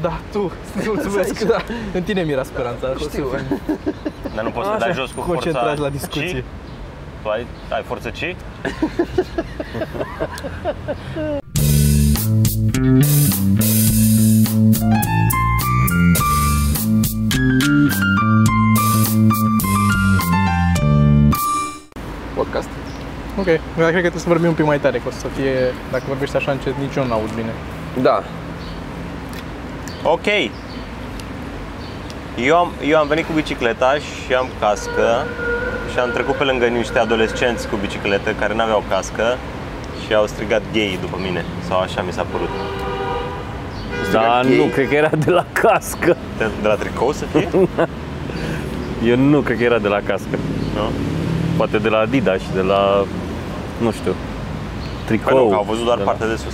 Da, tu, mulțumesc. Da. În tine mi-era speranța. Știu. Dar nu poți să Așa, dai jos cu forța concentrați la C? discuție. Tu ai, ai forță C? Podcast. Ok, dar cred că trebuie să vorbim un pic mai tare, că o să fie, dacă vorbești așa încet, nici eu nu aud bine. Da. Ok. Eu am, eu am venit cu bicicleta și am cască și am trecut pe lângă niște adolescenți cu bicicletă care nu aveau cască și au strigat gay după mine, sau așa mi s-a părut. Da, gay? nu, cred că era de la cască. De, de la tricou să fie? Eu nu cred că era de la cască. nu? Poate de la Adidas și de la, nu știu, Păi nu, tricou. că au văzut doar de la- partea de sus.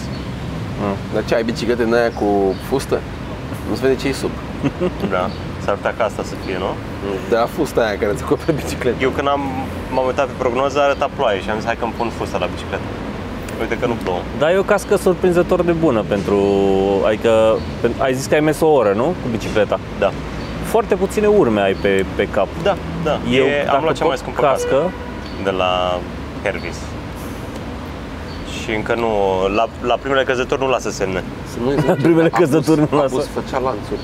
Dar ce, ai biciclete în aia cu fustă? Nu se vede ce e sub. Da. S-ar putea ca asta să fie, nu? De la fusta aia care îți acoperă bicicleta. Eu când am, m-am uitat pe prognoză arăta ploaie și am zis hai că îmi pun fusta la bicicletă. Uite că nu plouă. Dar e o cască surprinzător de bună pentru, adică pen- ai zis că ai mers o oră, nu? Cu bicicleta. Da. Foarte puține urme ai pe, pe cap. Da, da. Eu, e, am dacă luat cea pot mai scumpă cască cască, de la Hervis. Și încă nu, la, la primele căzători nu lasă semne. Să nu zici, primele abuz- căzături nu lasă. Abuz făcea lanțuri.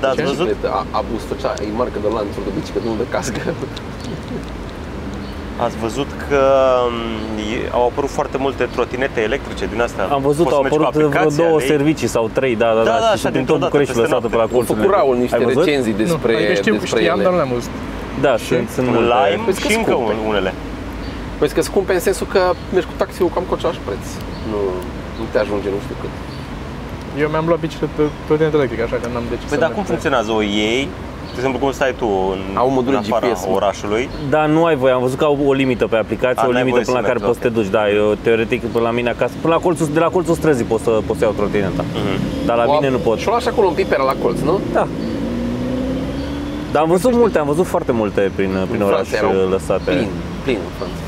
Da, ați văzut? Bicicletă, a- Abuz făcea, e marcă de lanțuri de bicicletă, nu de cască. Ați văzut că m, e- au apărut foarte multe trotinete electrice din astea. am văzut, Poți au să mergi cu apărut vreo aplicația, două lei. servicii sau trei, da, da, Da, da, și așa, sunt din dintr-o tot dată, București peste lăsată pe la noapte. Au colțul. făcut Raul niște Ai văzut? recenzii despre, nu, adică știu, despre știam, ele. dar nu le-am văzut. Da, sunt, sunt multe. Lime Vezi că și încă scumpe. un- unele. Păi că scumpe în sensul că mergi cu taxiul cam cu același preț. Nu, nu te ajunge nu știu cât. Eu mi-am luat bicicletă trotinetă electrică, așa că n-am de ce Păi să dar cum merg pe- funcționează? O iei, de exemplu cum stai tu în, Au modul în afara GPS, mă. orașului, Da, nu ai voie. Am văzut că au o limită pe aplicație, A, o n-ai limită voie până să la care mergi, poți să te ok. duci. Da, eu teoretic până la mine acasă, până la colțul, de la colțul străzii poți să, poți să iau trotineta. Dar la mine nu pot. Și o lași acolo un piper la colț, nu? Da. Dar am văzut multe, am văzut foarte multe prin, prin În oraș Franța erau lăsate. Plin, plin în Franța.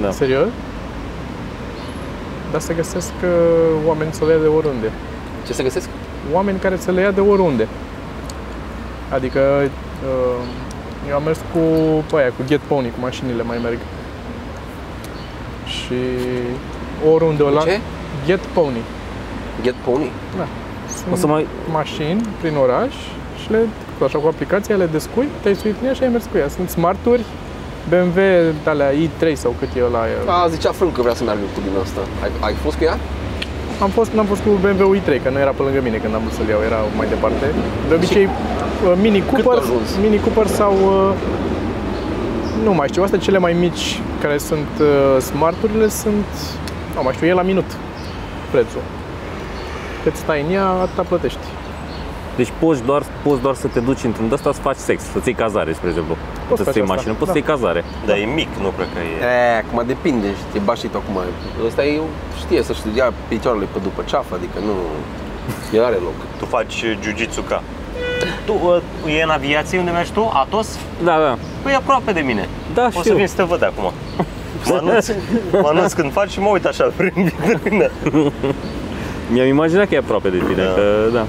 Da. Serios? Dar se găsesc uh, oameni să le ia de oriunde. Ce se găsesc? Oameni care să le ia de oriunde. Adică uh, eu am mers cu pe aia, cu Get Pony, cu mașinile mai merg. Și oriunde ăla... ce? Get Pony. Get Pony? Da. Sunt O să mai... mașini prin oraș și le, cu așa cu aplicația le descui, te-ai suit în ea și ai mers cu ea. Sunt smarturi, BMW de alea i3 sau cât e ăla. A, zicea Frân că vrea să meargă cu din asta. Ai, ai fost cu ea? Am fost, n-am fost cu BMW i3, că nu era pe lângă mine când am vrut să-l iau, era mai departe. De obicei, uh, Mini Cooper, ai ajuns? Mini Cooper sau uh, nu mai știu, astea cele mai mici care sunt uh, smarturile sunt, nu mai știu, e la minut prețul. Cât stai în ea, atâta plătești. Deci poți doar, poți doar să te duci într-un de ăsta să faci sex, să-ți iei cazare, spre exemplu. Poți să faci iei asta, mașină, poți da. să iei cazare. dar e mic, nu cred că e. E, acum depinde, știi, bașit acum. Ăsta e, știe să știu, ia picioarele pe după ceafă, adică nu... El are loc. Tu faci jiu-jitsu ca. Tu, uh, e în aviație unde mergi tu, Atos? Da, da. Păi e aproape de mine. Da, O să știu. vin să te văd acum. Mă anunț, mă anunț când faci și mă uit așa prin vitrină. Mi-am imaginat că e aproape de tine, Da. că da.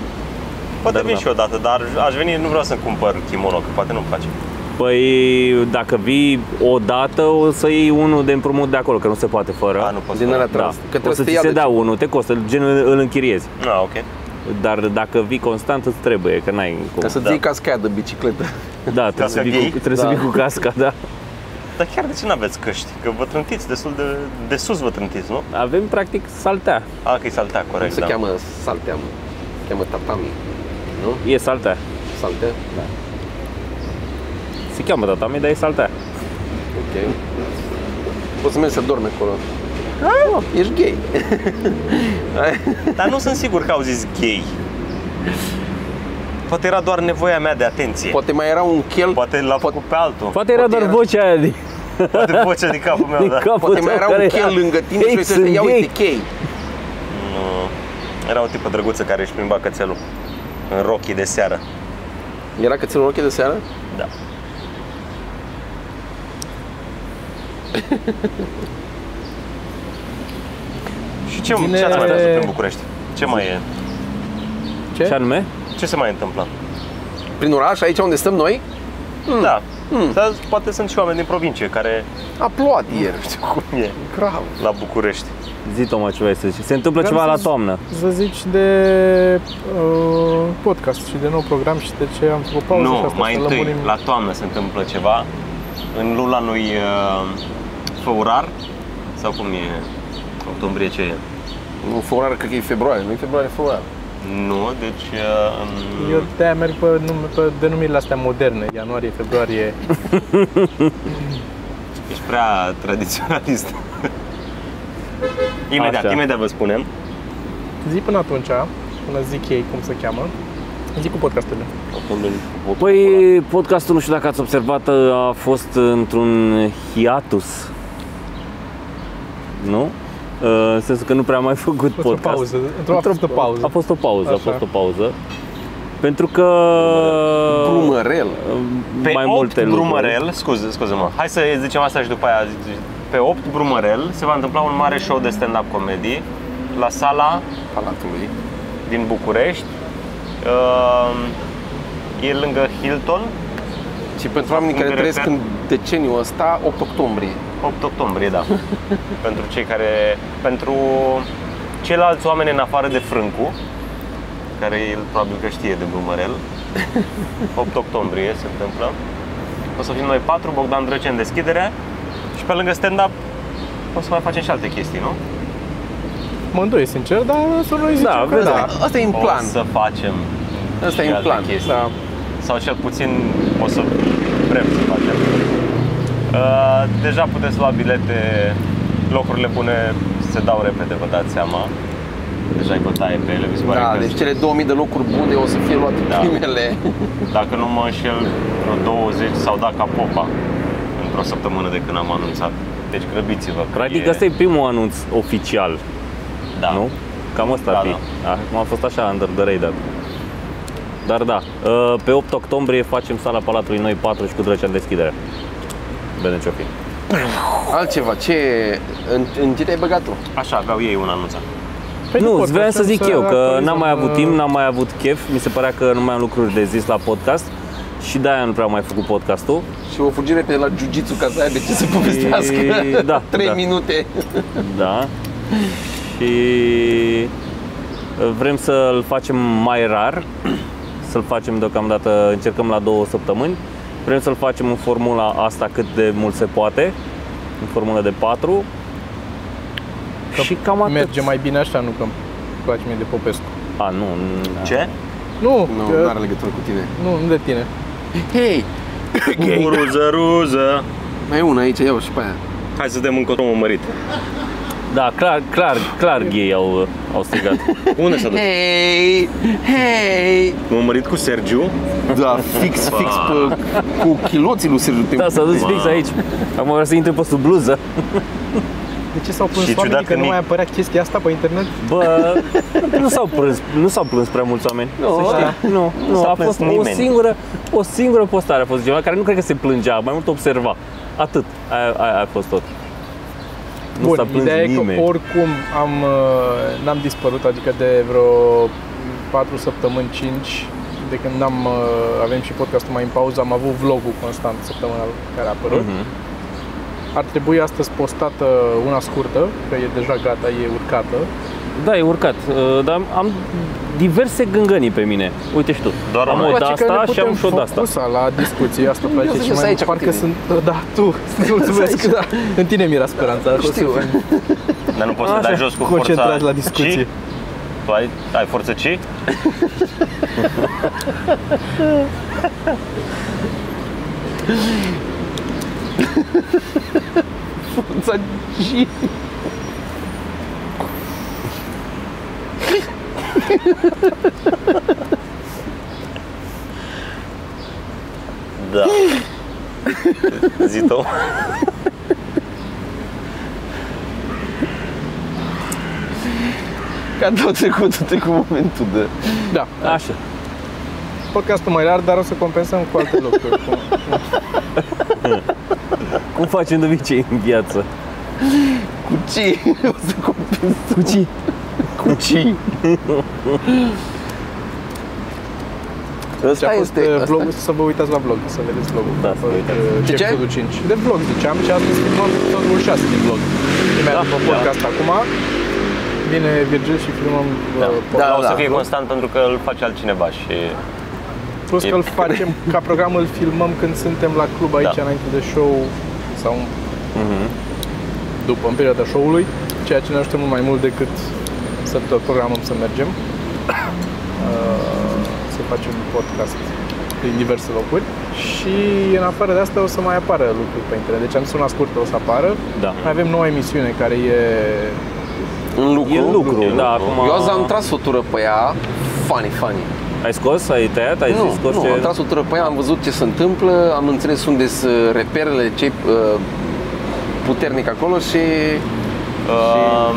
Poate Dar vin da. și eu odată, dar aș veni, nu vreau să-mi cumpăr kimono, că poate nu-mi place. Păi dacă vii o dată, o să iei unul de împrumut de acolo, că nu se poate fără. A, nu pot Din să alea Da. trans, că o trebuie să să te ți ia se de dea unul, te costă, gen îl închiriezi. Ah, ok. Dar dacă vii constant îți trebuie, că n-ai cum. Ca să-ți Da. iei casca de bicicletă. Da, trebuie, să Casca vii, gay? cu, trebuie să Da. vii cu casca, da. Dar chiar de ce nu aveți căști? Că vă trântiți destul de, de sus vă trântiți, nu? Avem practic saltea. A, că e saltea, corect, Se da. cheamă saltea, mă. Se cheamă tatami. Nu? E saltea. Saltea? Da. Se cheamă tatami, dar e saltea. Ok. Poți să mergi să dormi acolo. Ah, ești gay. Dar nu sunt sigur că au zis gay. Poate era doar nevoia mea de atenție. Poate mai era un chel, Poate l-a făcut pe altul. Poate era Poate doar era- vocea aia din, Poate vocea din capul meu, din da. capul poate mai tău era un care chel lângă tine Ei, și uite, sunt ia gay. uite, chei. Nu. Era o tipă drăguță care își plimba cățelul în rochii de seară. Era cățelul roche de seară? Da. Și ce, Bine. ce ați mai văzut în București? Ce mai e? Ce? Ce anume? Ce se mai întâmplă? Prin oraș, aici unde stăm noi, Da. Dar poate sunt și oameni din provincie care a plouat ieri, știu cum. e Grav. la București. Zi, Toma, ce vrei să zici? Se întâmplă Vreau ceva să la zic- toamnă. Să zici de uh, podcast și de nou program și de ce am făcut pauză și Nu, asta mai să întâi, lămurim. la toamnă se întâmplă ceva. În luna lui uh, Făurar, sau cum e, octombrie ce e? Nu, februarie, cred că e februarie, nu e februarie, e februarie. Nu, deci uh, în- Eu de-aia merg pe, nume, pe denumirile astea moderne, ianuarie, februarie. ești prea tradiționalist. imediat, Așa. imediat vă spunem. Zi până atunci, până zic ei cum se cheamă, zi cu podcasturile. Păi, podcastul, nu știu dacă ați observat, a fost într-un hiatus. Nu? Uh, În sensul că nu prea am mai făcut A fost o podcast. pauză, într-o a fost o pauză. A fost o pauză, a Așa. fost o pauză. Pentru că Brumărel. Pe mai 8 multe lucruri. Brumărel, scuze, scuze-mă, hai să zicem asta și după aia. Pe 8 Brumărel se va întâmpla un mare show de stand-up comedy la sala Palatului. din București. Uh, e lângă Hilton, Și pentru oamenii Punct care de trăiesc reper. în deceniul ăsta, 8 octombrie. 8 octombrie, da. pentru cei care. Pentru ceilalți oameni în afară de Frâncu, care el probabil că știe de Brumărel. 8 octombrie se întâmplă. O să fim noi patru, Bogdan Drăce în deschidere și pe lângă stand-up o să mai facem și alte chestii, nu? Mă îndoie, sincer, dar să noi zicem Da, că vedem. da. Asta e în plan. O să facem Asta e și în alte plan. chestii. Da. Sau cel puțin o să vrem să facem. Uh, deja puteți lua bilete, locurile bune se dau repede, vă dați seama. Deja ai bătaie pe ele, mi se pare Da, că deci cele 2000 de locuri bune o să fie luate Da. primele. dacă nu mă înșel, vreo 20 sau dat ca popa într-o săptămână de când am anunțat. Deci grăbiți-vă. că Practic, ăsta e primul anunț oficial, da. nu? Cam asta Da, ar fi. Acum a fost așa, under the radar. Dar da, uh, pe 8 octombrie facem sala Palatului Noi 4 și cu Drăcea în deschidere. Vedem ce-o fi. Altceva, ce... În, în ce te-ai băgat tu? Așa, aveau ei un anunțat. Păi Nu, pot, vreau să vrem zic eu că actualizăm, n-am mai avut uh, timp, n-am mai avut chef, mi se părea că nu mai am lucruri de zis la podcast și de-aia nu prea am mai făcut podcastul. Și o fugi repede la jiu-jitsu ca să aibă ce să povestească. E, da, 3 da. minute. Da. Și vrem să-l facem mai rar, să-l facem deocamdată, încercăm la două săptămâni. Vrem să-l facem în formula asta cât de mult se poate, în formula de 4. și cam atât. Merge mai bine așa, nu că îmi place mie de Popescu. A, nu, nu. Ce? Nu, Nu, că, nu are legătură cu tine. nu, nu de tine. Hei! Cu ruză, ruză. Mai e una aici, iau și pe aia. Hai să dăm încă un mărit. Da, clar, clar, clar gay au, au strigat. Unde s-a dus? Hei! Hei! M-am mărit cu Sergiu. Da, fix, fix pe, cu chiloții lui Sergiu Da, s-a dus fix aici. Acum vrea să intre pe sub bluză. De ce s-au plâns Și oamenii ciudat că că nu nici- mai apărea chestia asta pe internet? Bă, nu s-au plâns, nu s-au plâns prea mulți oameni. Nu, să știi. da. Nu, nu, s-a a plâns fost o nimeni. singură, o singură postare a fost cineva care nu cred că se plângea, mai mult observa. Atât. Aia, aia a fost tot. Nu Bun, s-a plâns ideea nimeni. e că oricum am, uh, n-am dispărut, adică de vreo 4 săptămâni, 5, de când am, uh, avem și podcastul mai în pauză, am avut vlogul constant săptămânal care a apărut. Mhm. Ar trebui astăzi postată una scurtă, că e deja gata, e urcată. Da, e urcat. Uh, Dar am diverse gângănii pe mine. Uite și tu. Doar am una. o Îmi de place că asta ne și am putem și o de asta. focusa la discuții, asta place să și ies mai aici cu parcă tine. sunt, da, tu, mulțumesc, da, în tine mi-era speranța. o să Știu. fim Dar nu poți să Așa, dai jos cu Concentrați forța la discuție. Ci? Tu ai, ai forță ci? Forța G. Da. Zi tu. Ca tot trecutul, trecut momentul de... Da, Așa. podcastul mai rar, dar o să compensăm cu alte lucruri. cum- Cum facem de obicei în viață? Cu ce? O să compensăm Cu ce? Cu ce? Deci Ăsta a fost este- uh, ăsta- vlogul, să vă uitați la vlog, să vedeți vlogul. Da, A să fost, vă uitați. uh, De ce? episodul 5. De vlog ziceam și astăzi filmăm episodul 6 din vlog. Imediat Da, după da. podcast acum. Vine Virgil și filmăm Da. uh, Da, Dar o să da. fie constant pentru că îl face altcineva și Plus că E- îl facem, ca program îl filmăm când suntem la club aici Da. înainte de show sau Mhm. după, în perioada show-ului, ceea ce ne ajută mult mai mult decât să tot programăm să mergem. Uh, să facem podcast din diverse locuri și în afară de asta o să mai apară lucruri pe internet. Deci am zis una scurtă o să apară. Da. Mai avem noua emisiune care e În lucru. E în lucru, E în da, lucru. acum... Eu azi am tras o tură pe ea, funny, funny. Ai scos? Ai tăiat? Ai nu, zis scos nu, ce... am tras o tură pe ea, am văzut ce se întâmplă, am înțeles unde sunt reperele, ce uh, puternic acolo și uh,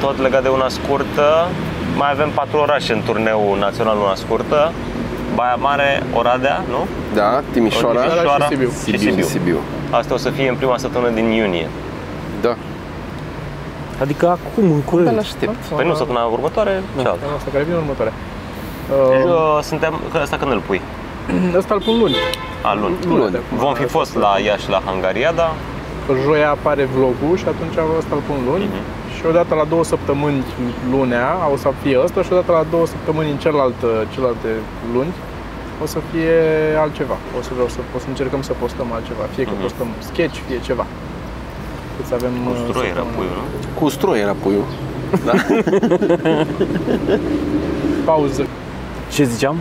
tot legat de una scurtă, mai avem patru orașe în turneu național una scurtă. Baia Mare, Oradea, nu? da, Timișoara, Timișoara și Sibiu. și Sibiu. Sibiu. Asta o să fie în prima săptămână din iunie. Da, Adică acum, în Abia curând. l-aștept. Păi nu, săptămâna următoare, cealaltă. Anul asta care vine următoarea. Deci, Uh, uh, suntem, că asta când îl pui? ăsta îl pun luni. A, luni. Luni. de acum. Vom fi fost la Iași la Hungariada. Joia apare vlogul și atunci ăsta îl pun luni. Mhm. Și odată la două săptămâni lunea o să fie ăsta și odată la două săptămâni în celălalt, celelalte luni o să fie altceva. O să, o să, o să încercăm să postăm altceva. Fie că Mhm. postăm sketch, fie ceva. Cât să avem Cu uh, stroi era săptămâna. puiul, nu? Cu stroi era puiul. Pauză. Ce ziceam?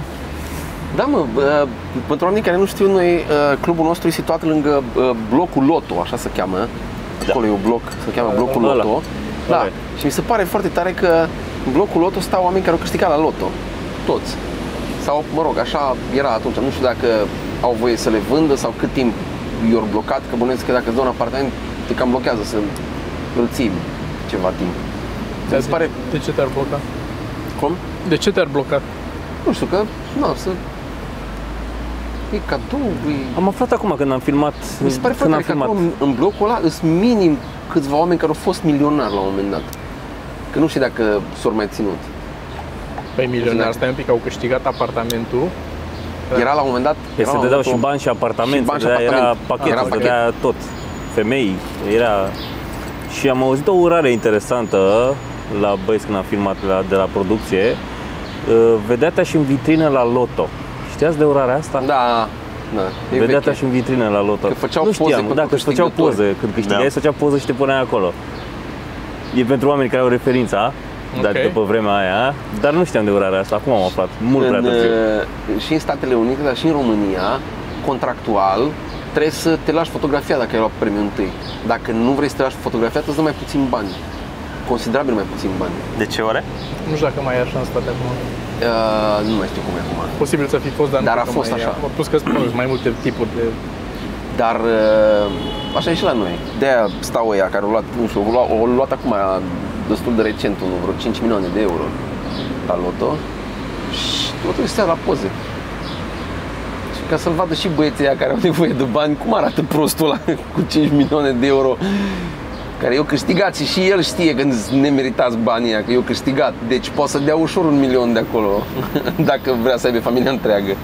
Da, mă, uh, pentru oamenii care nu știu, noi, uh, clubul nostru e situat lângă uh, blocul Loto, așa se cheamă. Acolo e un bloc, se cheamă blocul Ăla. Loto. Da, Corect. și mi se pare foarte tare că în blocul Loto stau oameni care au câștigat la Loto. Toți. Sau, mă rog, așa era atunci. Nu știu dacă au voie să le vândă sau cât timp i-au blocat, că bănuiesc că dacă îți dă un apartament, te cam blochează să îl ții ceva timp. Mi se pare... De ce te-ar bloca? Cum? De ce te-ar bloca? Nu știu, că, nu, să... E cadou, e... Am aflat acum când am filmat. Mi se pare când foarte am tare că filmat. acolo, în blocul ăla, sunt minim câțiva oameni care au fost milionari la un moment dat. Că nu știu dacă s-au mai ținut. Păi milionar, stai un pic, au câștigat apartamentul. Era la un moment dat... Păi era se la un dădeau moment și dat o- bani și apartament, Și bani se și dădea, era apartament. pachet, Era se pachet. dădea tot. Femei, era... Și am auzit o urare interesantă la băieți când am filmat la, de la producție. Uh, Vedea-te și în vitrină la loto. Știați de urarea asta? Da, da. E Vedea-te veche. și în vitrină la loto. Că făceau nu poze știam, pentru da, că își făceau câștigători. poze. Când câștigai, Da. îți făceau poză și te puneai acolo. E pentru oameni care au referința, dar Ok. după vremea aia, dar nu știam de urarea asta, acum am aflat, mult prea în, târziu. uh, și în Statele Unite, dar și în România, contractual, trebuie să te lași fotografia dacă ai luat premiul întâi. Dacă nu vrei să te lași fotografia, îți dă mai puțin bani. Considerabil mai puțin bani. De ce ore? Nu știu dacă mai e așa în state acum. Uh, nu mai știu cum e acum. Posibil să fi fost, dar nu Dar cred a că fost mai e. așa. Plus că spun, sunt mai multe tipuri de... Dar uh, așa e și la noi. De-aia stau ăia care au luat, nu știu, au luat, au luat acum destul de recent unul, vreo 5 milioane de euro la loto și totul stea la poze. Și ca să-l vadă și băieții ăia care au nevoie de bani, cum arată prostul ăla cu 5 milioane de euro care eu câștigat și și el știe când sunt nemeritați banii ăia, că eu câștigat. Deci poate să dea ușor un milion de acolo dacă vrea să aibă familia întreagă.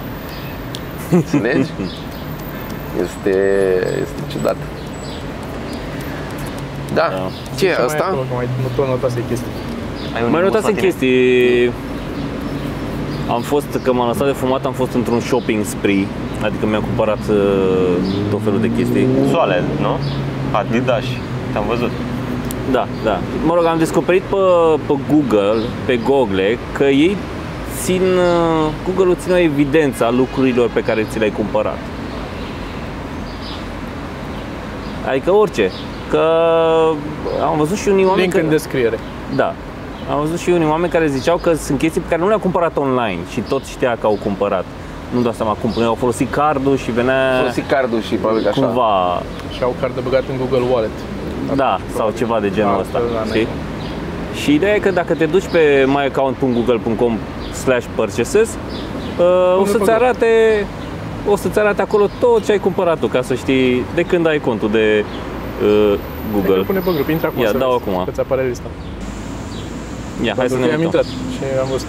Înțelegi? Este, este ciudat. Da. Da. Ce e mai asta? acolo, că mai nu tot notase chestii. Ai un Mai nimbus notați în la tine? chestii. Am fost, că m-am lăsat de fumat, am fost într-un shopping spree, adică mi-am cumpărat uh, tot felul de chestii. Soale, nu? Adidas. Te-am văzut. Da, da. Mă rog, am descoperit pe, pe Google, pe Google, că ei țin, uh, Google-ul ține o evidență a lucrurilor pe care ți le-ai cumpărat. Adică orice. Că am văzut și unii oameni Link că... în descriere. Da. Am văzut și unii oameni care ziceau că sunt chestii pe care nu le-au cumpărat online și tot știa că au cumpărat. Nu dau seama cum, au folosit cardul și venea Folosi cardul și probabil că așa. cumva, Și au card de băgat în Google Wallet. Da, sau ceva de genul Da, ăsta, altfel, da, știi? Și ideea e că dacă te duci pe myaccount.google.com slash purchases, uh, o să-ți Google. arate o să-ți arate acolo tot ce ai cumpărat tu, ca să știi de când ai contul de uh, Google. Google. Pune pe grup, intră acum Ia, să dau vezi acum. Că ți apare lista. Ia, hai să Pentru ne că am uităm. intrat și am văzut.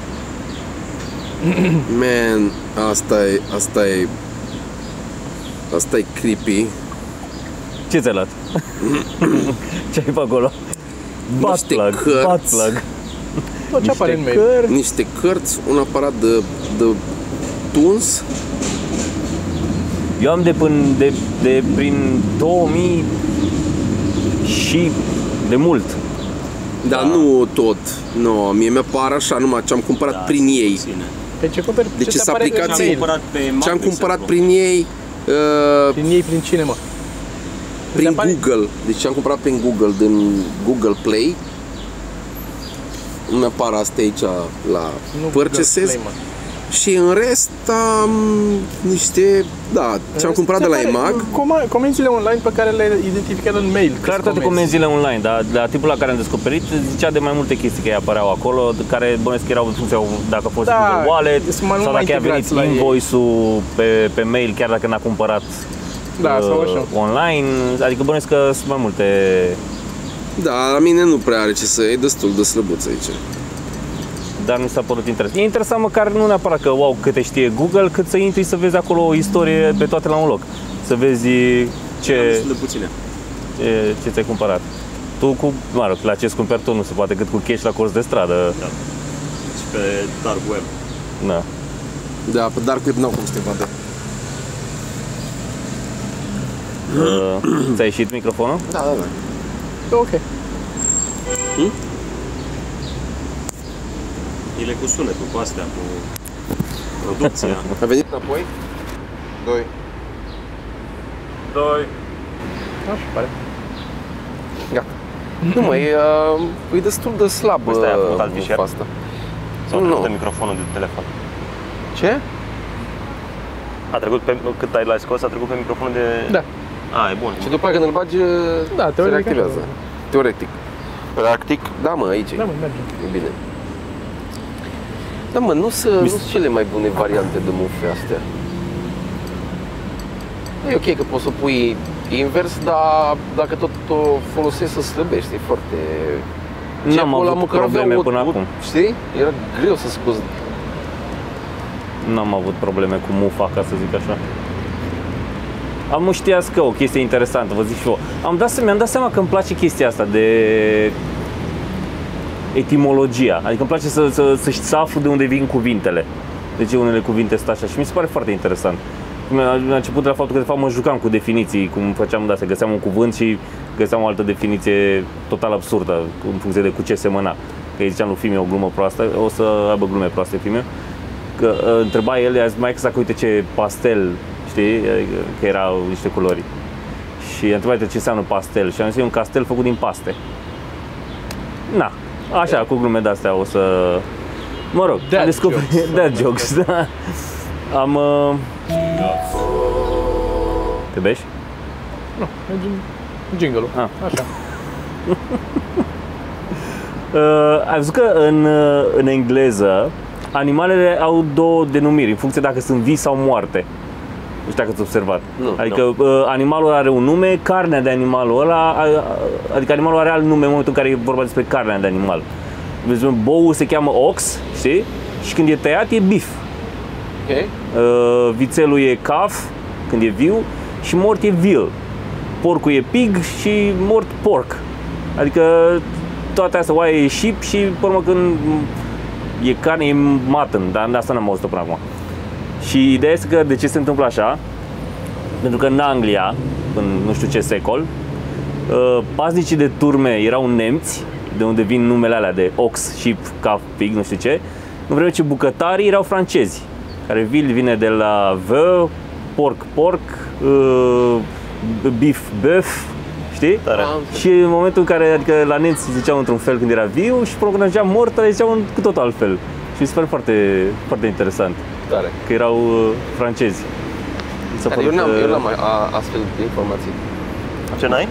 Man, asta e, asta e, asta e creepy. Ce ți-ai luat? Ce ai pe acolo? Butt Niște plug, cărți. butt plug. Tot ce apare în Niște mail. cărți. Niște cărți, un aparat de, de tuns. Eu am de, până, de, de prin 2000 și de mult. Dar nu tot. Nu, mie mi-apar așa numai ce am cumpărat Da, prin ei. puține. Pe ce cumperi? Deci ce sunt ți apare în aplicații- Ce am mail? cumpărat pe Mac, Ce am de cumpărat exemplu. prin ei, uh, Prin ei, prin cine, mă? Prin apare- Google. Deci ce am cumpărat prin Google, din Google Play. Îmi apar asta aici la Nu purchases. Play, mă. Și în rest am niște, da, ce am cumpărat de la Ți apare EMAG. coma- Comenzile online pe care le identificat în mail. Clar câți toate comenzi. comenzile online, dar la tipul la care am descoperit zicea de mai multe chestii care apăreau acolo, de care bănesc că erau în funcție dacă a fost Da, Google Wallet sunt mai mult sau mai dacă a venit integrați la ei. invoice-ul pe, pe mail chiar dacă n-a cumpărat Da, uh, sau așa. online, adică bănesc că sunt mai multe Da, la mine nu prea are ce să e, destul de slăbuț aici. dar mi s-a părut interesant. E interesant măcar nu neapărat că wow câte știe Google, cât să intri să vezi acolo o istorie pe toate la un loc. Să vezi ce, Destul de puține. ce, ce ți-ai cumpărat. Tu cu, mă rog, la ce îți cumperi tu nu se poate cât cu cash la colț de stradă. Și pe dark web. Da. Da, pe Dark Web n-au cum să te vadă. Uh, ți-a ieșit microfonul? Da, da, da. E Ok. Ele cu sunetul, cu astea, cu producția. A venit înapoi? Doi. Doi. Așa pare. Gata. Nu mă, e, uh, e destul de slab Ăsta i-a uh, făcut alt fișier? asta. Sau Nu. nu. trecut în microfonul de telefon. Ce? A trecut pe, cât ai l-ai scos, a trecut pe microfonul de... Da. A, e bun. Și după aia când îl bagi, Da, se teoretic reactivează. așa. Teoretic. Practic, da mă, aici e. Da, mă, merge. E bine. Da mă, nu sunt nu sunt cele mai bune variante de mufe astea. E ok că poți să o pui invers, dar dacă tot o folosești să slăbești, e foarte... N-am Cepul ăla avut măcar avea probleme o- până o- acum. Știi? Era greu să scoți. N-am avut probleme cu mufa, ca să zic așa. Am știați că o chestie interesantă, vă zic și eu. Am dat, seama- mi-am dat seama că îmi place chestia asta de etimologia. Adică îmi place să, să, să, să aflu de unde vin cuvintele. De ce unele cuvinte sunt așa și mi se pare foarte interesant. Mi-a mi-a început de la faptul că de fapt mă jucam cu definiții, cum făceam de astea, găseam un cuvânt și găseam o altă definiție total absurdă, în funcție de cu ce semăna. Că îi ziceam lui Fimiu o glumă proastă, o să aibă glume proaste Fimiu, că uh, întreba el, i-a zis, mai exact, uite ce pastel, știi, Adică că erau niște culori. Și a întrebat ce înseamnă pastel și am zis, e un castel făcut din paste. Na, așa, cu glume de-astea o să... Mă rog, Dad am descoperit... jokes. Dad jokes, da. Am... Uh... Te beși? Nu, e gin- jingle-ul. Ah. Așa. Uh, ai văzut că în, uh, în engleză animalele au două denumiri în funcție dacă sunt vii sau moarte. Nu știu dacă ați observat. Nu, adică uh, animalul are un nume, carnea de animalul ăla, a- a- adică animalul are alt nume în momentul în care e vorba despre carnea de animal. Vezi, boul se cheamă ox, știi? Și când e tăiat e beef. Ok? Uh, vițelul e calf, când e viu, și mort e veal. Porcul e pig și mort pork. Adică toate astea, oaia e sheep și, pe urmă, când e carne, e mutton, dar de asta n-am auzit până acum. Și ideea este că de ce se întâmplă așa? Pentru că în Anglia, în nu știu ce secol, uh, paznicii de turme erau nemți, de unde vin numele alea de ox, sheep, calf, pig, nu știu ce, în vreme ce bucătarii erau francezi, care vil vine de la vă, porc, porc, uh, beef, beef, știi? Tare. Și în momentul în care, adică la nemți ziceau într-un fel când era viu și până când ajungea mort, le ziceau cu tot altfel. Și mi se pare foarte, foarte interesant Tare. că erau uh, francezi. Mi s-a Dar părut, eu n-am, uh, eu n-am a- astfel de informații. Ce n-ai?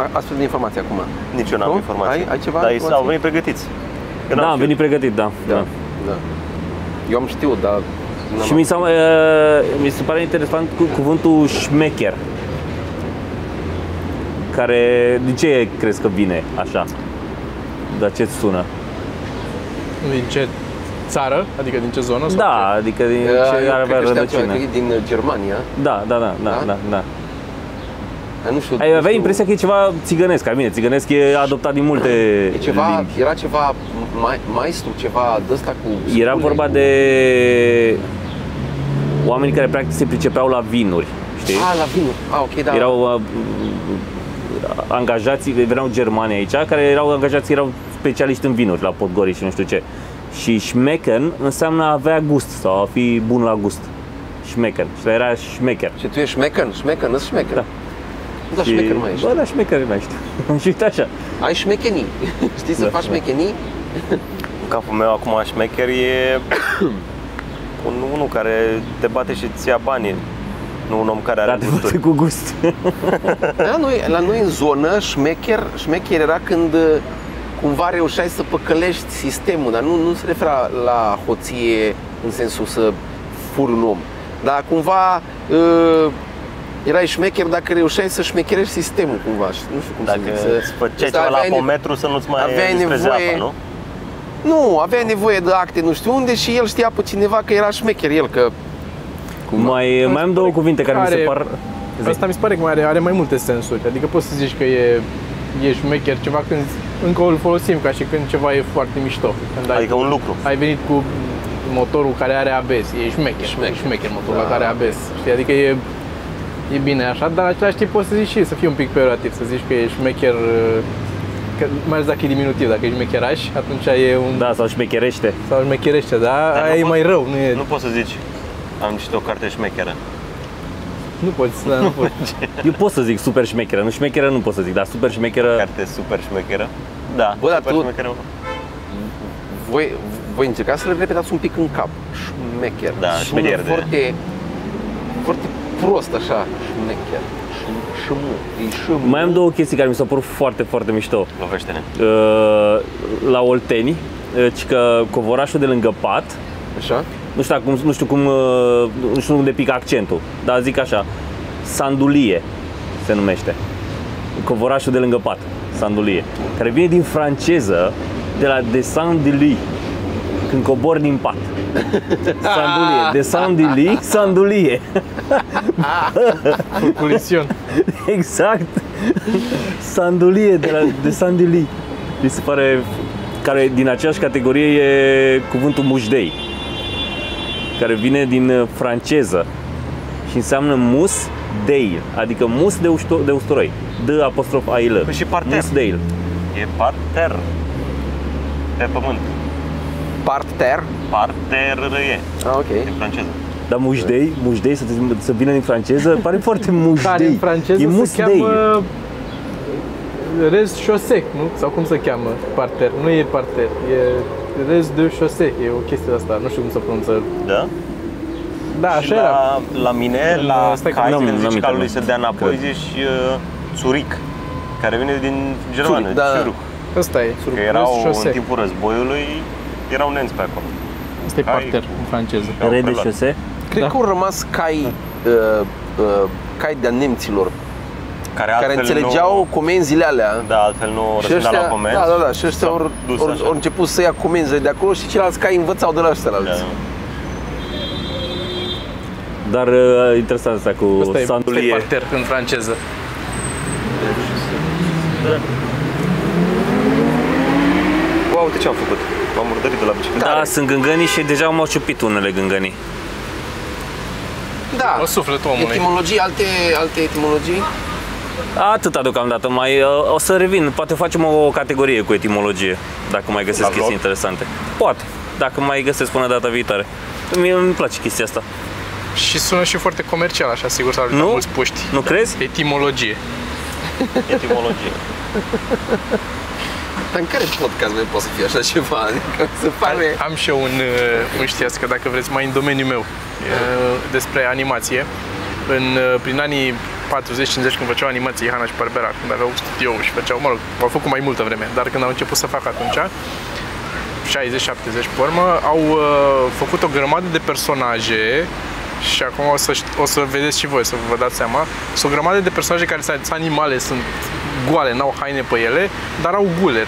A- Astfel de informații acum. Nici eu n-am Nu? informații. Ai- ai ceva Dar ei informații? au venit pregătiți. Eu Da, n-am am știut. venit pregătit, da. da. Da. Eu am știut, dar... n-am Și mi, s-a, uh, mi se pare interesant cu cuvântul șmecher. Care, de ce crezi că vine așa? Dar ce sună? Din ce țară? Adică din ce zonă? sau Da, ce? adică din Uh, ce eu ar avea cred că știam ceva, rădăcină. cred că e din uh, Germania. Da, da, da, da, Da? da, da. Dar nu știu. Ai nu avea știu, impresia că e ceva țigănesc, ca mine. Țigănesc e adoptat din multe e ceva, limbi. era ceva mai, maestru, ceva de ăsta cu Era spune, vorba cu- de oameni care practic se pricepeau la vinuri, știi? Ah, la vinul. Ah, ok, da. Erau uh, angajați, erau germani aici, care erau angajați, erau specialiști în vinuri, la Podgori și nu știu ce. Și șmecken înseamnă a avea gust sau a fi bun la gust. Șmecken. Și era șmecher. Și tu ești șmecan? Șmecan, nu șmecan. Da. Da, șmecan mai ești. Bă, da, șmecher mai ești. și uite așa. Ai șmechenii. Știi să Da, faci da. șmechenii? În capul meu acum șmecher e un, unul care te bate și îți ia banii. Nu un om care are Dar te gusturi. cu gust. La noi, la noi în zonă, șmecher, șmecher era când uh, cumva reușeai să păcălești sistemul, dar nu, nu se referă la hoție în sensul să furi un om. Dar cumva uh, erai șmecher dacă reușeai să șmecherești sistemul cumva. și Nu știu cum Dacă să zic. îți făceai Să ceva la aveai ne- apometru să nu-ți mai aveai distreze nevoie- apa, nu? Nu, avea nevoie de acte nu știu unde și el știa pe cineva că era șmecher el, că mai, mai am două cuvinte care mi se Are- par... Asta mi se pare că mai are, are mai multe sensuri. Adică poți să zici că e, e șmecher ceva când încă îl folosim ca și când ceva e foarte mișto. Când ai, Adică un lucru. ai venit cu motorul care are ABS, e șmecher, șmecher, șmecher motorul da. care are ABS. Știi? Adică e, e bine așa, dar în același timp poți să zici și să fii un pic peorativ, să zici că e șmecher, că, mai ales dacă e diminutiv, dacă e șmecheraș, atunci e un... Da, sau șmecherește. Sau șmecherește, da? Dar Aia nu e poți- mai rău, nu e... Nu poți să zici, am citit o carte șmecheră. Nu poți, da, nu poți. Eu pot să zic super șmecheră, nu șmecheră nu pot să zic, dar super șmecheră... Carte super șmecheră. Da, Bă, dar super tu- șmecheră. voi, voi încercați să le repetați un pic în cap. Șmecher. Da, Sună se pierde. foarte, foarte prost așa. Șmecher. Șm- Șmu. E șmu. Mai am două chestii care mi s-au părut foarte, foarte mișto. Lovește-ne. Uh, La Olteni, uh, ci că covorașul de lângă pat, Așa? Nu știu, cum, nu știu cum, uh, nu știu unde pică accentul, dar zic așa, sandulie se numește. Covorașul de lângă pat, sandulie, care vine din franceză, de la descend de lit, când cobor din pat. Sandulie, descend de lit, sandulie. Culision. Exact. Sandulie de la de Sandili. Mi se pare care din aceeași categorie e cuvântul mușdei. Care vine din uh, franceză și înseamnă mus deil, adică mus de, usto, de usturoi. D apostrof a i l. Păi și parter. Mus deil. E parter. Pe pământ. Parter. Parter e, Ah, ok. în franceză. Dar mușdei, mușdei să, să vină din franceză, pare foarte mușdei. Care în franceză e se musdei. cheamă rez șosec, nu? Sau cum se cheamă? Parter. Nu e parter, e rez de șosec, e o chestie de asta, nu știu cum se pronunță. Da? Da, Și așa era. la, la mine, la Stai că cai, n-am- când n-am zici uitat, calului nu. să dea înapoi, Cred. zici uh, țuric, care vine din germană, Țuric, da. țuric. Asta e, Că erau rez în șosec. timpul războiului, erau nenți pe acolo. Asta e Cai. parter în franceză. Au Re de preluat. șose. Cred Da. că au rămas cai, uh, uh, cai de-a nemților, Care, care altfel înțelegeau nu, comenzile alea. Da, altfel nu Și răspundea ăștia, la comenzi. da, da, da, și ăștia S-au au, dus au, așa. au început să ia comenzile de acolo și ceilalți cai învățau de la ăștia Da. Dar uh, interesant asta cu Asta e, asta e sandulie. parter în franceză. Wow, uite ce am făcut. M-am murdărit de la bicicletă. Da, sunt gângănii și deja m-au ciupit unele gângănii. Da. O sufletul omului. Etimologii, alte, alte etimologii? Atâta deocamdată, mai uh, o să revin, poate facem o categorie cu etimologie, dacă mai găsesc La chestii vlog? interesante. Poate, dacă mai găsesc până data viitoare. Mie îmi place chestia asta. Și sună și foarte comercial, așa, sigur s-au Nu? mulți puști. Nu crezi? Etimologie. Etimologie. Dar în care podcast mai poate să fie așa ceva? Adică se pare... Am și eu un, uh, un știați că dacă vreți mai în domeniul meu uh, despre animație. În, uh, prin anii 40-50 când făceau animații Hanna și Barbera, când aveau studio și făceau, mă rog, au făcut mai multă vreme, dar când au început să facă atunci, 60-70 pe urmă, au uh, făcut o grămadă de personaje și acum o să, șt- o să vedeți și voi, să vă dați seama, sunt o grămadă de personaje care sunt sunt animale, sunt goale, n-au haine pe ele, dar au guler.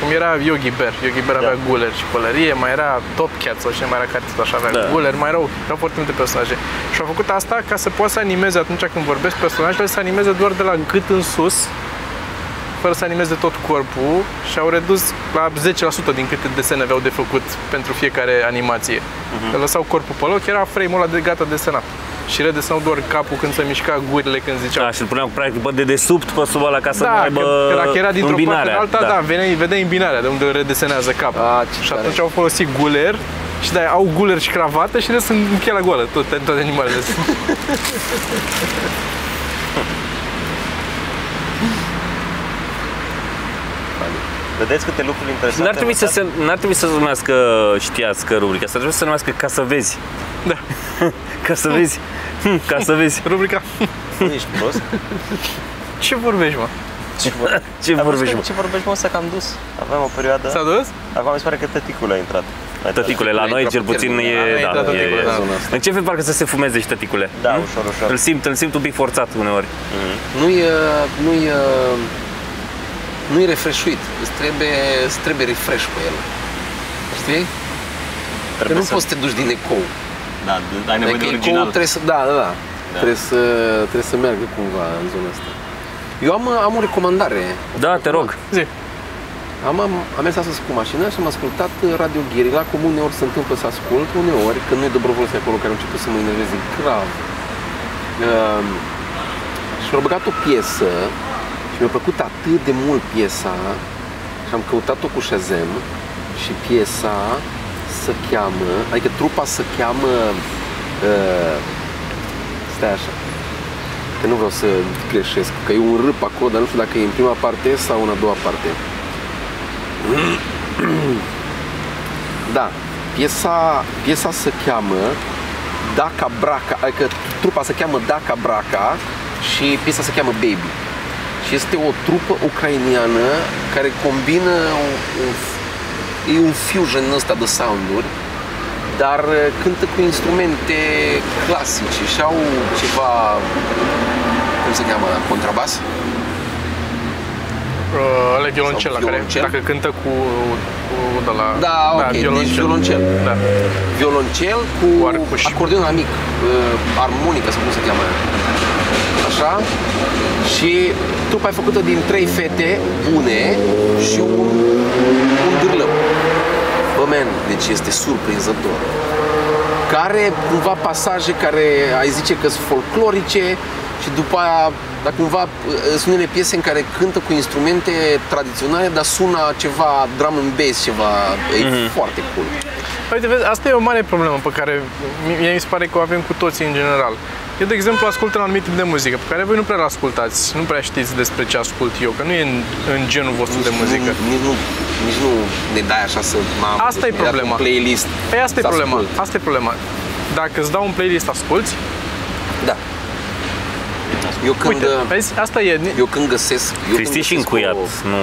Cum era Yogi Bear. Yogi Bear avea guler și pălărie, mai era Top Cat sau cine mai era care tot așa avea Da. guler, mai erau, erau foarte multe personaje. Și au făcut asta ca să poată să animeze atunci când vorbesc personajele, să animeze doar de la gât în sus, fără să animeze tot corpul și au redus la 10% din câte desene aveau de făcut pentru fiecare animație. Uh-huh. Că lăsau corpul pe loc, era frame-ul ăla de gata desenat. Și redesenau doar capul când se mișca gurile când ziceau Da, și îl puneam practic pe dedesubt pe sub ăla ca să nu da, aibă că, că dacă era dintr-o parte în îmbinarea. alta, da, da vedeai, vedeai îmbinarea de unde redesenează capul. A, ce și tare. atunci au folosit guler și de au guler și cravată și restul în pielea goală, tot, toate animalele. Vedeți câte lucruri interesante. N-ar trebui, să învățați? se, n-ar trebui să se numească, știați că rubrica asta, trebuie să se numească ca să vezi. Da. ca să vezi. Hm, ca să vezi. Rubrica Nu ești prost? Ce vorbești, mă? Ce, vor... Ce Ai văzut vorbești, că mă? Ce vorbești, mă, să că am dus. Aveam o perioadă. S-a dus? Acum mi se pare că tăticul a intrat. Mai tare. Tăticule, la Ai noi intrat cel pe puțin termen, e, da, ai da, intrat tăticule, e, da. Zona asta. Începe parcă să se fumeze și tăticule. Da, Hm? ușor, ușor. Îl simt, îl simt un pic forțat uneori. Nu-i, uh, nu-i, uh, nu-i refreshuit. Îți trebuie, îți trebuie refresh pe el. Știi? Că Trebuie nu să... poți să te duci din ecou. Da, ai nevoie de Adică original. ecoul trebuie să, da, da, da. Trebuie, să, trebuie să meargă cumva în zona asta. Eu am, am o recomandare. Da, te rog. Zi. Am, am, am mers astăzi cu mașina și am ascultat uh, Radio Gherila, cum uneori se întâmplă să ascult, uneori, când nu-i Dobrovolski acolo, care a început să mă enerveze grav. Uh, și mi-a băgat o piesă și mi-a plăcut atât de mult piesa și am căutat-o cu Shazam și piesa se cheamă, adică trupa se cheamă uh, stai așa că nu vreau să greșesc, că e un râp acolo, dar nu știu dacă e în prima parte sau în a doua parte. Da, piesa, piesa se cheamă Daca Braca, adică trupa se cheamă Daca Braca și piesa se cheamă Baby. Și este o trupă ucrainiană care combină un, un, e un fusion ăsta de sounduri, dar uh, cântă cu instrumente clasice și au ceva, cum se cheamă, contrabas? Uh, ăla e violoncel, Sau la care violoncel? dacă cântă cu, cu de la... Da, ok, deci violoncel. Da. violoncel cu, Cu arcuș. acordeon amic, uh, armonică sau cum se cheamă aia. Așa? Și trupa e făcută din trei fete bune și un, un dârlău. Bă, man, deci este surprinzător. Care cumva pasaje care ai zice că sunt folclorice și după aia, dar cumva uh, sunt unele piese în care cântă cu instrumente tradiționale, dar sună ceva drum and bass, ceva, e foarte cool. Uite, vezi, asta e o mare problemă pe care mi- mie mi se pare că o avem cu toții în general. Eu, de exemplu, ascult un anumit tip de muzică pe care voi nu prea ascultați, nu prea știți despre ce ascult eu, că nu e în, în genul vostru de muzică. Nu, nici, nu, nici nu ne dai așa să mamă, Asta deci e mi-ai dat problema. Un playlist. Păi asta e să problema. ascult. Asta e problema. Dacă îți dau un playlist, asculti, Da. Eu când, uite, vezi, asta e. eu când găsesc... Eu când Cristi și găsesc încuiat. o- Nu...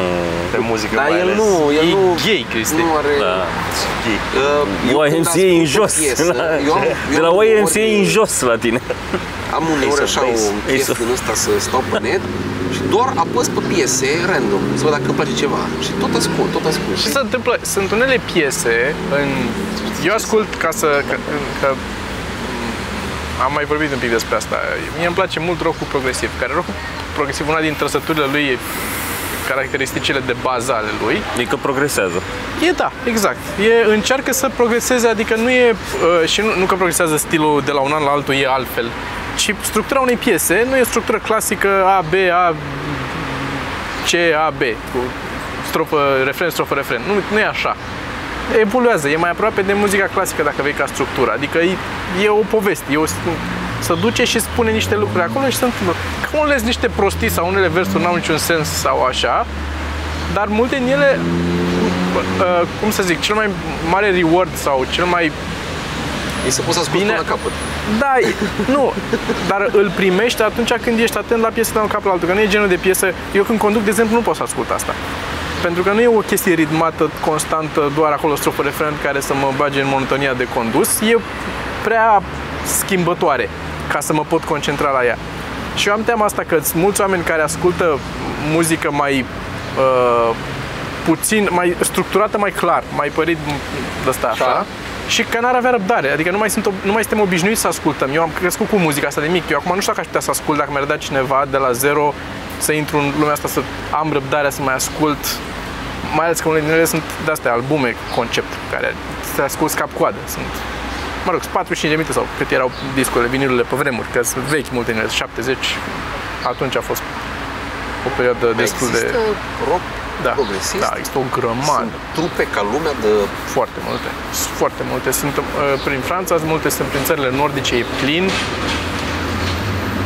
Pe muzică Dar mai el ales. nu, el E nu... gay, Cristi. Nu are... Da. Uh, eu când YMCA în ascult o jos. piesă, La- eu am, eu De la am YMCA ori- în jos la tine. Am uneori Ace of așa Base. un chef Ace of- din ăsta să stau pe net și doar apăs pe piese random, să văd dacă îmi place ceva. Și tot ascult, tot ascult. Ce se întâmplă? Sunt unele piese în... Eu ascult ca să... Că, că am mai vorbit un pic despre asta. Mie îmi place mult rockul progresiv, care rockul progresiv, una din trăsăturile lui e caracteristicile de bază ale lui. Adică progresează. E da, exact. E, încearcă să progreseze, adică nu e, uh, și nu, nu că progresează stilul de la un an la altul e altfel, ci structura unei piese nu e structură clasică A, B, A, C, A, B, cu strofă, refren, strofă, refren. Nu, nu e așa. Evoluează, e mai aproape de muzica clasică dacă vei ca structură. Adică e, e o poveste, e o, să duce și spune niște lucruri acolo și se întâmplă. Că unele sunt niște prostii sau unele versuri n-au niciun sens sau așa, dar multe din ele uh, cum să zic, cel mai mare reward sau cel mai E să poți să asculti Bine. până la capăt. da, e- nu, dar îl primești atunci când ești atent la piesă de la un cap la altul, că nu e genul de piesă, eu când conduc, de exemplu, nu pot să ascult asta. Pentru că nu e o chestie ritmată, constantă, doar acolo strofă refren care să mă bage în monotonia de condus, e prea schimbătoare ca să mă pot concentra la ea. Și eu am teama asta că sunt mulți oameni care ascultă muzică mai uh, puțin, mai structurată, mai clar, mai părit de asta așa. Da. Și că n-ar avea răbdare, adică nu mai, sunt, ob- nu mai suntem obișnuiți să ascultăm. Eu am crescut cu muzica asta de mic, eu acum nu știu dacă aș putea să ascult, dacă mi-ar da cineva de la zero să intru în lumea asta, să am răbdarea să mai ascult mai ales că unele dintre ele sunt de-astea albume concept, care se ascult cap-coadă. Sunt, mă rog, sunt 45 de minute sau cât erau discurile, vinilurile pe vremuri, că sunt vechi multe din ele, 70. Atunci a fost o perioadă destul de... Există rock Da, progresist? da, există o grămadă. Sunt trupe ca lumea de... Foarte multe. Sunt foarte multe. Sunt uh, prin Franța, sunt multe sunt prin țările nordice, e plin.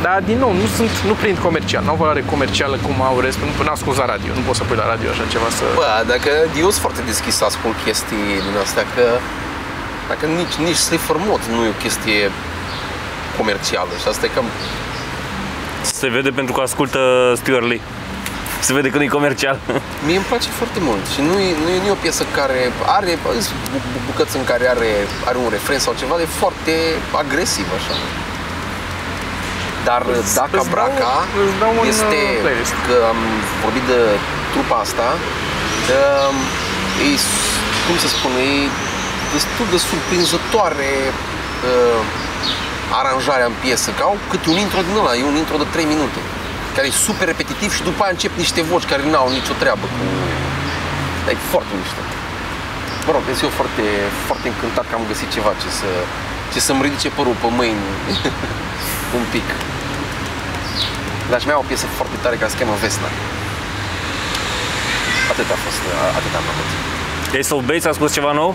Dar, din nou, nu sunt, nu prind comercial, nu au valoare comercială cum au restul, nu până ascult la radio, nu poți să pui la radio așa ceva să... Bă, dacă eu sunt foarte deschis să ascult chestii din astea, că dacă nici, nici Slipper Mod nu e o chestie comercială și asta e cam... Se vede pentru că ascultă Stuart Lee. Se vede că nu e comercial. Mie îmi place foarte mult și nu e, nu e, nu e o piesă care are sunt bu- bu- bucăți în care are, are un refren sau ceva de foarte agresiv așa. Dar Îți- Daca îți dau- Braca îți dau un, este, uh, playlist. că am vorbit de trupa asta, um, e, s- cum să spun, e destul de surprinzătoare uh, aranjarea în piesă, că au câte un intro din ăla, e un intro de 3 minute, care e super repetitiv și după aia încep niște voci care n-au nicio treabă cu... Dar e foarte mișto. Mă rog, sunt eu foarte, foarte încântat că am găsit ceva ce să, ce să-mi ridice părul pe mâini un pic. Dar și mai au o piesă foarte tare care se cheamă Vesna. Atât a fost, atât am făcut. Ace of Base, a scos ceva nou?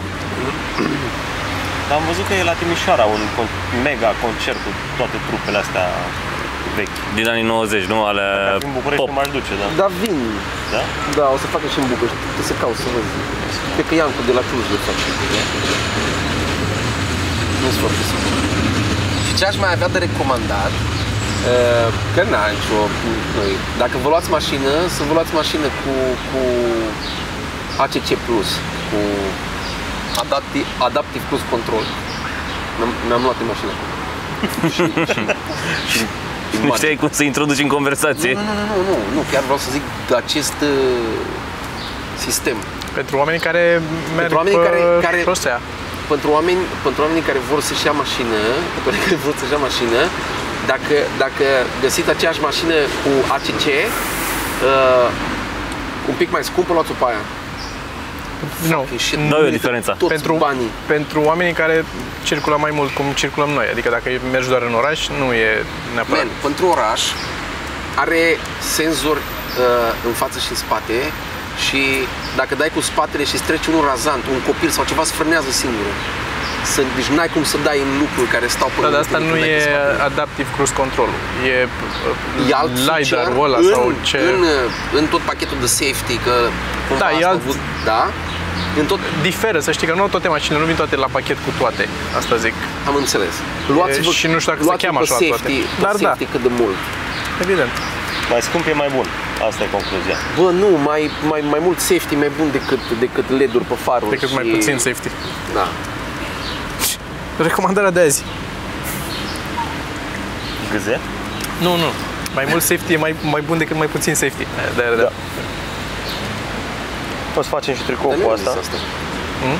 Dar am văzut că e la Timișoara un con- mega concert cu toate trupele astea vechi. Din anii 90, nu? Ale Ar fi în București pop. nu m-aș duce, da. Da, vin. da? Da, o să facă și în București. Trebuie să caut să văd. Cred că Iancu de la Cluj le face. Nu sunt foarte sigur. Și ce aș mai avea de recomandat, uh, că n-am nicio... Noi, dacă vă luați mașină, să vă luați mașină cu, cu ACC Plus, cu Adaptive, Adaptive Cruise Control. Mi-am, mi-am luat în mașină acum. și, și, și, și Nu știai cum să introduci în conversație. nu, nu, nu, nu, nu, chiar vreau să zic de acest uh, sistem. Pentru oamenii care merg oamenii pe care- care- șosea. Pentru oameni, pentru oamenii care vor să-și ia mașină, pentru oamenii care vor să-și ia mașină, dacă, dacă găsiți aceeași mașină cu ACC, uh, un pic mai scumpă, luați-o pe aia. Nu. Și Da, e o diferență. Toți Pentru, banii. pentru oamenii care circulă mai mult cum circulăm noi. Adică dacă mergi doar în oraș, nu e neapărat. Man, pentru oraș are senzor uh, în față și în spate și dacă dai cu spatele și îți trece unul razant, un copil sau ceva, se frânează singur. Să, deci n-ai cum să dai în lucruri care stau pe Dar de lângă asta tine nu când dai e cu spatele. Adaptive Cruise Control. E, uh, E alt feature LiDAR-ul ăla în, sau ce... în, în tot pachetul de safety, că cumva Da, e asta au alt- avut, da? În tot, Diferă, să știi că nu toate mașinile nu vin toate la pachet cu toate. Asta zic. am înțeles. Luați-vă, și nu știu dacă se luați-vă cheamă pe așa safety, toate. Pe Dar da. safety cât de mult. Evident. Mai scump e mai bun. Asta e concluzia. Bă, nu, mai, mai, mai mult safety mai bun decât, decât LED-uri pe faruri. Decât și... mai puțin safety. Da. Recomandarea de azi. Gâze? Nu, nu. Mai mult safety e mai, mai bun decât mai puțin safety. Da, da, da. O să facem și tricou Dar nu cu am zis asta. asta. Hmm?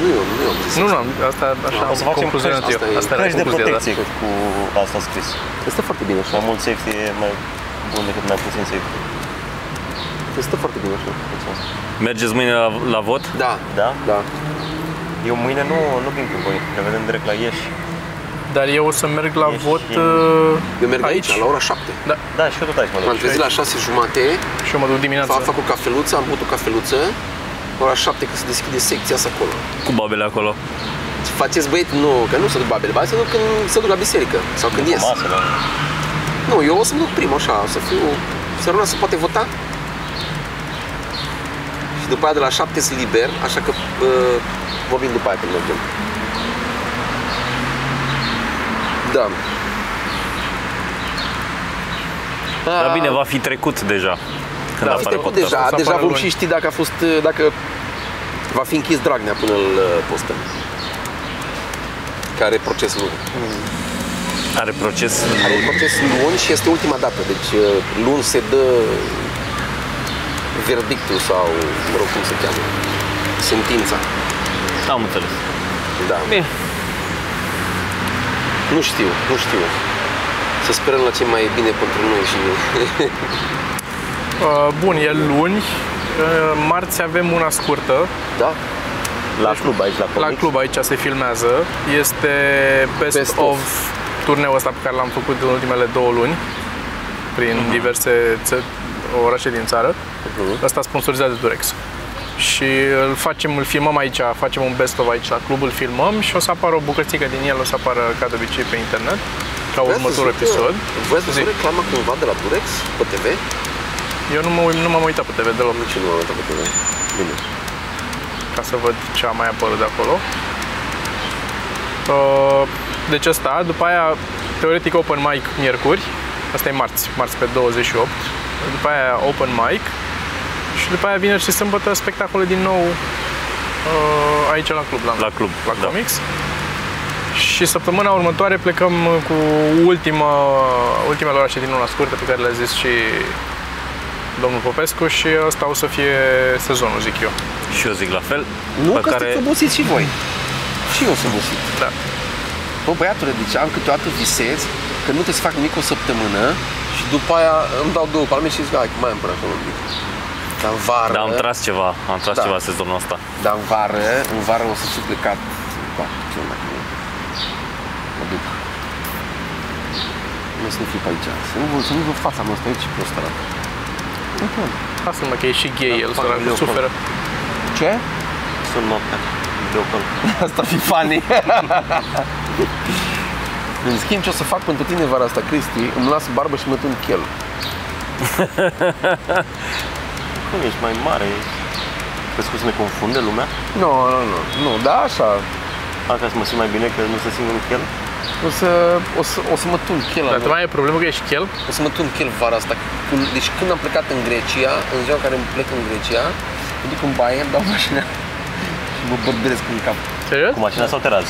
Nu, eu, nu eu am zis Nu, asta. nu, asta așa O să am facem concluzionat căști, eu. asta e- Asta era Căști de concluzia, da. protecție cu asta scris. Este foarte bine așa. Mai mult safety e mai bun decât mai puțin safety. Este foarte bine așa. Mergeți mâine la, la vot? Da, Da? da. Eu mâine nu, nu vin cu voi. Ne vedem direct la Ieși. Dar eu o să merg la Ești vot în- uh, Eu merg aici, la ora 7. Da, și eu tot aici mă duc. M-am trezit la 6 jumate, și eu mă duc dimineața. am făcut cafeluță, am băut o cafeluță. La ora 7 că se deschide secția asta acolo. Cu babele acolo. Ce faceți băieți? Nu, că nu se duc babele, ba se duc când se duc la biserică sau când ies. Masă, da. Nu, eu o să mă duc primul așa, o să fiu... Săruna se poate vota. Și după aia de la 7 sunt liber, așa că uh, vorbim după aia când mergem. Da. Dar bine, va fi trecut deja. Când Da, Este apare trecut podcastul. deja, să deja apară vom luni. și ști dacă a fost, dacă va fi închis Dragnea până îl uh, postăm. Care are proces luni. Are proces. Are proces luni și este ultima dată, deci uh, luni se dă verdictul sau, mă rog, cum se cheamă, sentința. Am înțeles. Da. Bine. Nu știu, nu știu. Să sperăm la ce mai e bine pentru noi și Uh, Bun, e luni. Uh, Marți avem una scurtă. da, La club aici, la La comics. club aici se filmează. Este best, Best of, of. turneul ăsta pe care l-am făcut în ultimele două luni prin Mhm. diverse ță- orașe din țară. Mhm. Ăsta sponsorizat de Durex. Și îl facem, îl filmăm aici, facem un best of aici la club, îl filmăm și o să apară o bucățică din el, o să apară ca de obicei pe internet, ca următorul episod. Voi ați văzut Zi. reclama cumva de la Durex pe TV? Eu nu, mă, uit- nu m-am uitat pe TV deloc Nici eu nu am uitat pe TV. Bine. ca să văd ce a mai apărut de acolo. Uh, Deci ăsta, după aia, teoretic open mic miercuri, asta e marți, marți pe 28, după aia open mic și după aia vineri și sâmbătă spectacole din nou uh, aici la club, la, La club, la da. Comics. Și săptămâna următoare plecăm cu ultima, ultimele orașe din luna scurtă pe care le-a zis și domnul Popescu și ăsta o să fie sezonul, zic eu. Și eu zic la fel. Nu, pe că care... sunteți obosiți și voi. Și eu sunt obosit. Da. Bă, băiatule, deci am câteodată visez că nu trebuie să fac nimic o săptămână și după aia îmi dau două palme și zic, hai, că mai am până acolo un pic. Dar în vară, Da, am tras ceva, am tras Da. ceva sezonul ăsta. dar în vară, în vară o să fiu plecat. Da, ce nu dacă nu. Mă duc. Nu să nu fiu pe aici. Să nu, vă- să nu vă fața mă, stai aici prost arată. Nu pot. Lasă-mă că e și gay, el fac săracul video suferă. Ce? Sunt noaptea. Videocall. Asta ar fi funny. În schimb, ce o să fac pentru tine vara asta, Cristi, îmi las barbă și mă tund chel. Cum ești mai mare? Crezi că o să ne confunde lumea? Nu, nu, nu, nu, da, așa. A, ca să mă simt mai bine că nu se simt în chel? O să, o să, o să mă tund chel. Dar am- tu mai e problemă că ești chel? O să mă tund chel vara asta. Când, deci când am plecat în Grecia, în ziua în care îmi plec în Grecia, mă duc în baie, îmi dau mașina și mă bărbesc în cap. Serios? Cu mașina sau teraz?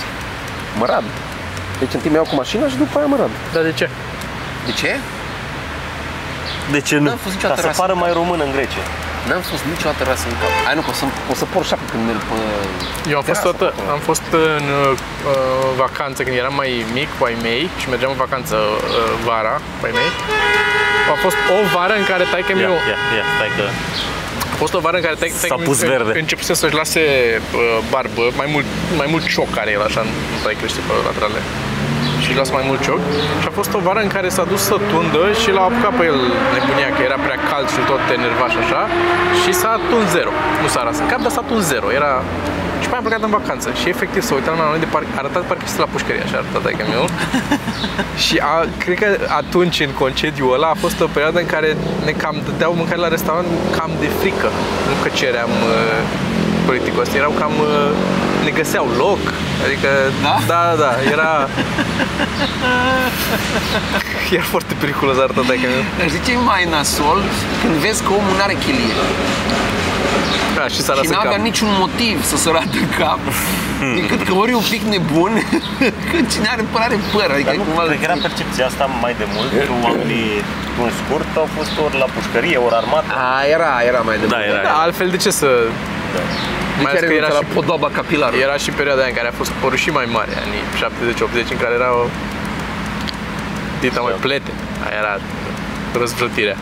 Mă rad. Deci întâi mă iau cu mașina și după aia mă rad. Dar de ce? De ce? De ce nu? N-am fost Ca niciodată să rasă. pară mai român în Grecia. N-am fost niciodată rasă în cap. Ai nu, că o să, o să por șapcă când merg pe... Eu am fost, terasă toată, acolo. am fost în uh, vacanță când eram mai mic cu ai mei și mergeam în vacanță uh, vara cu ai mei. A fost o vară în care taică Ia, meu ia, ia, stai că... A fost o vară în care taică S-a pus verde. începuse să-și lase uh, barbă, mai mult, mai mult cioc care el așa, nu tai crește pe laterale. Și își lasă mai mult cioc. Și a fost o vară în care s-a dus să tundă și l-a apucat pe el nebunia că era prea cald și tot enervaș și așa. Și s-a tuns zero. Nu s-a ras în cap, dar s-a tuns zero. Era... Și mai am plecat în vacanță și efectiv să uitam la noi de parc, arătat parcă este la pușcărie, așa arătat taică meu. și a, cred că atunci, în concediul ăla, a fost o perioadă în care ne cam dădeau mâncare la restaurant cam de frică. Nu că ceream uh, politicul ăsta, erau cam... Uh, ne găseau loc, adică... Da? Da, da, era... Era foarte periculos arătat taică meu. Dar știi ce e mai nasol? Când vezi că omul n-are chilie Da, și s-a și ras în n-avea cap. niciun motiv să se rată în cap decât că ori e un pic nebun că cine are păr are păr adică Dar nu, cumva cred că era percepția asta mai de mult. Că oamenii un scurt au fost ori la pușcărie, ori armată. A, era, era mai de Da, era. Da, altfel de ce să... Mai ales care că era la și, podoba capilară. era și perioada aia în care a fost părul și mai mare, anii 70-80, în care erau dita mai plete. Aia era răzvrătirea.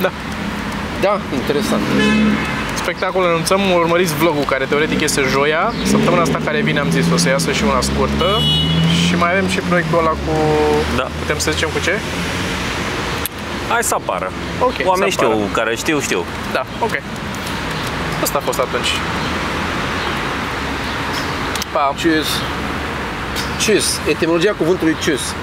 Da. Da, interesant. Spectacol anunțăm, urmăriți vlogul care teoretic este joia. Săptămâna asta care vine am zis o să iasă și una scurtă. Și mai avem și proiectul ăla cu... Da. Putem să zicem cu ce? Hai să apară. Ok, Oamenii să apară. știu, care știu, știu. Da, ok. Asta a fost atunci. Pa! Cheers. Cheers. Etimologia cuvântului cheers.